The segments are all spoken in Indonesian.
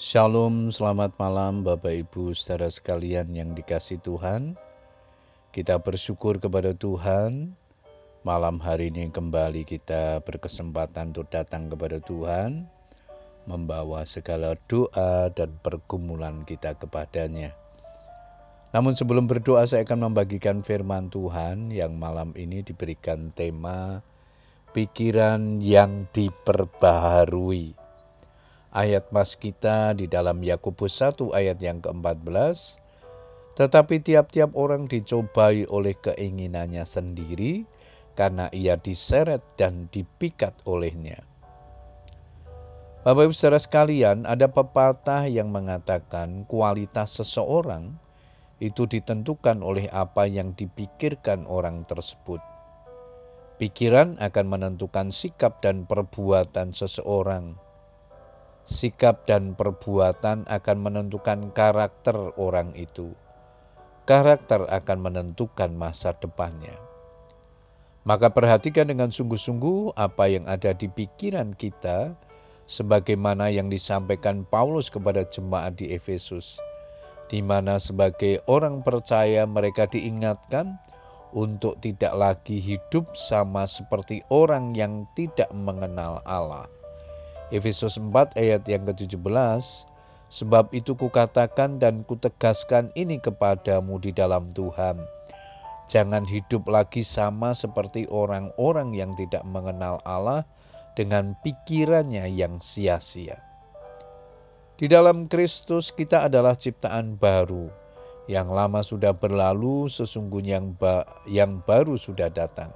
Shalom, selamat malam Bapak Ibu saudara sekalian yang dikasih Tuhan. Kita bersyukur kepada Tuhan. Malam hari ini kembali kita berkesempatan untuk datang kepada Tuhan, membawa segala doa dan pergumulan kita kepadanya. Namun sebelum berdoa saya akan membagikan firman Tuhan yang malam ini diberikan tema pikiran yang diperbaharui ayat mas kita di dalam Yakobus 1 ayat yang ke-14. Tetapi tiap-tiap orang dicobai oleh keinginannya sendiri karena ia diseret dan dipikat olehnya. Bapak Ibu saudara sekalian, ada pepatah yang mengatakan kualitas seseorang itu ditentukan oleh apa yang dipikirkan orang tersebut. Pikiran akan menentukan sikap dan perbuatan seseorang sikap dan perbuatan akan menentukan karakter orang itu. Karakter akan menentukan masa depannya. Maka perhatikan dengan sungguh-sungguh apa yang ada di pikiran kita, sebagaimana yang disampaikan Paulus kepada jemaat di Efesus, di mana sebagai orang percaya mereka diingatkan untuk tidak lagi hidup sama seperti orang yang tidak mengenal Allah Efesus 4 ayat yang ke-17, Sebab itu kukatakan dan kutegaskan ini kepadamu di dalam Tuhan. Jangan hidup lagi sama seperti orang-orang yang tidak mengenal Allah dengan pikirannya yang sia-sia. Di dalam Kristus kita adalah ciptaan baru. Yang lama sudah berlalu, sesungguhnya yang, ba yang baru sudah datang.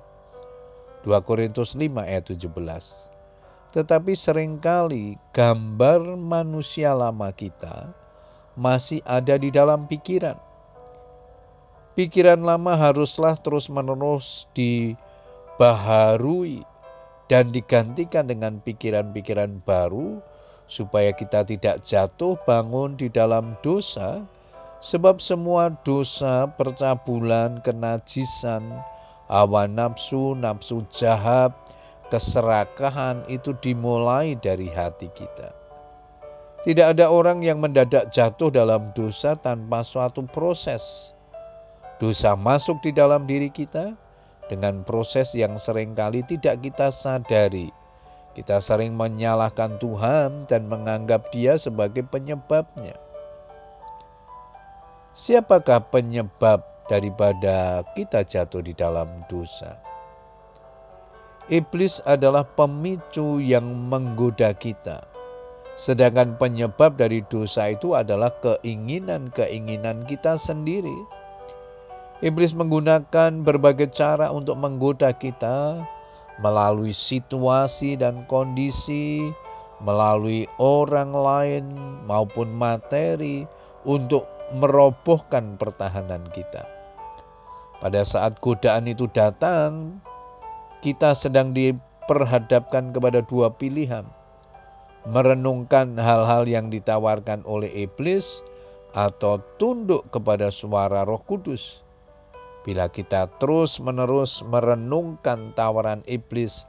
2 Korintus 5 ayat 17 tetapi sering kali gambar manusia lama kita masih ada di dalam pikiran. Pikiran lama haruslah terus-menerus dibaharui dan digantikan dengan pikiran-pikiran baru supaya kita tidak jatuh bangun di dalam dosa sebab semua dosa, percabulan, kenajisan, hawa nafsu, nafsu jahat, keserakahan itu dimulai dari hati kita. Tidak ada orang yang mendadak jatuh dalam dosa tanpa suatu proses. Dosa masuk di dalam diri kita dengan proses yang sering kali tidak kita sadari. Kita sering menyalahkan Tuhan dan menganggap Dia sebagai penyebabnya. Siapakah penyebab daripada kita jatuh di dalam dosa? Iblis adalah pemicu yang menggoda kita. Sedangkan penyebab dari dosa itu adalah keinginan-keinginan kita sendiri. Iblis menggunakan berbagai cara untuk menggoda kita melalui situasi dan kondisi, melalui orang lain maupun materi untuk merobohkan pertahanan kita. Pada saat godaan itu datang, kita sedang diperhadapkan kepada dua pilihan. Merenungkan hal-hal yang ditawarkan oleh iblis atau tunduk kepada suara roh kudus. Bila kita terus-menerus merenungkan tawaran iblis,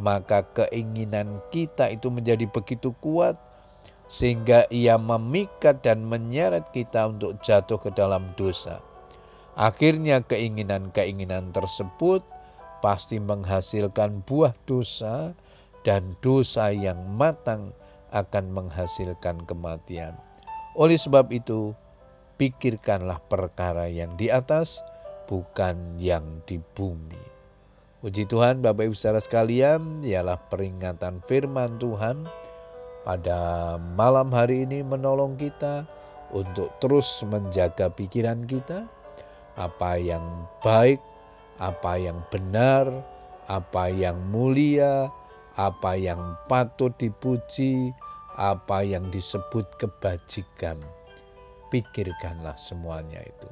maka keinginan kita itu menjadi begitu kuat sehingga ia memikat dan menyeret kita untuk jatuh ke dalam dosa. Akhirnya keinginan-keinginan tersebut pasti menghasilkan buah dosa dan dosa yang matang akan menghasilkan kematian. Oleh sebab itu, pikirkanlah perkara yang di atas, bukan yang di bumi. Puji Tuhan, Bapak Ibu saudara sekalian, ialah peringatan firman Tuhan pada malam hari ini menolong kita untuk terus menjaga pikiran kita, apa yang baik apa yang benar, apa yang mulia, apa yang patut dipuji, apa yang disebut kebajikan. Pikirkanlah semuanya itu.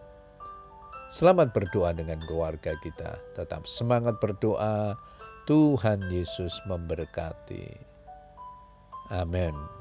Selamat berdoa dengan keluarga kita. Tetap semangat berdoa. Tuhan Yesus memberkati. Amin.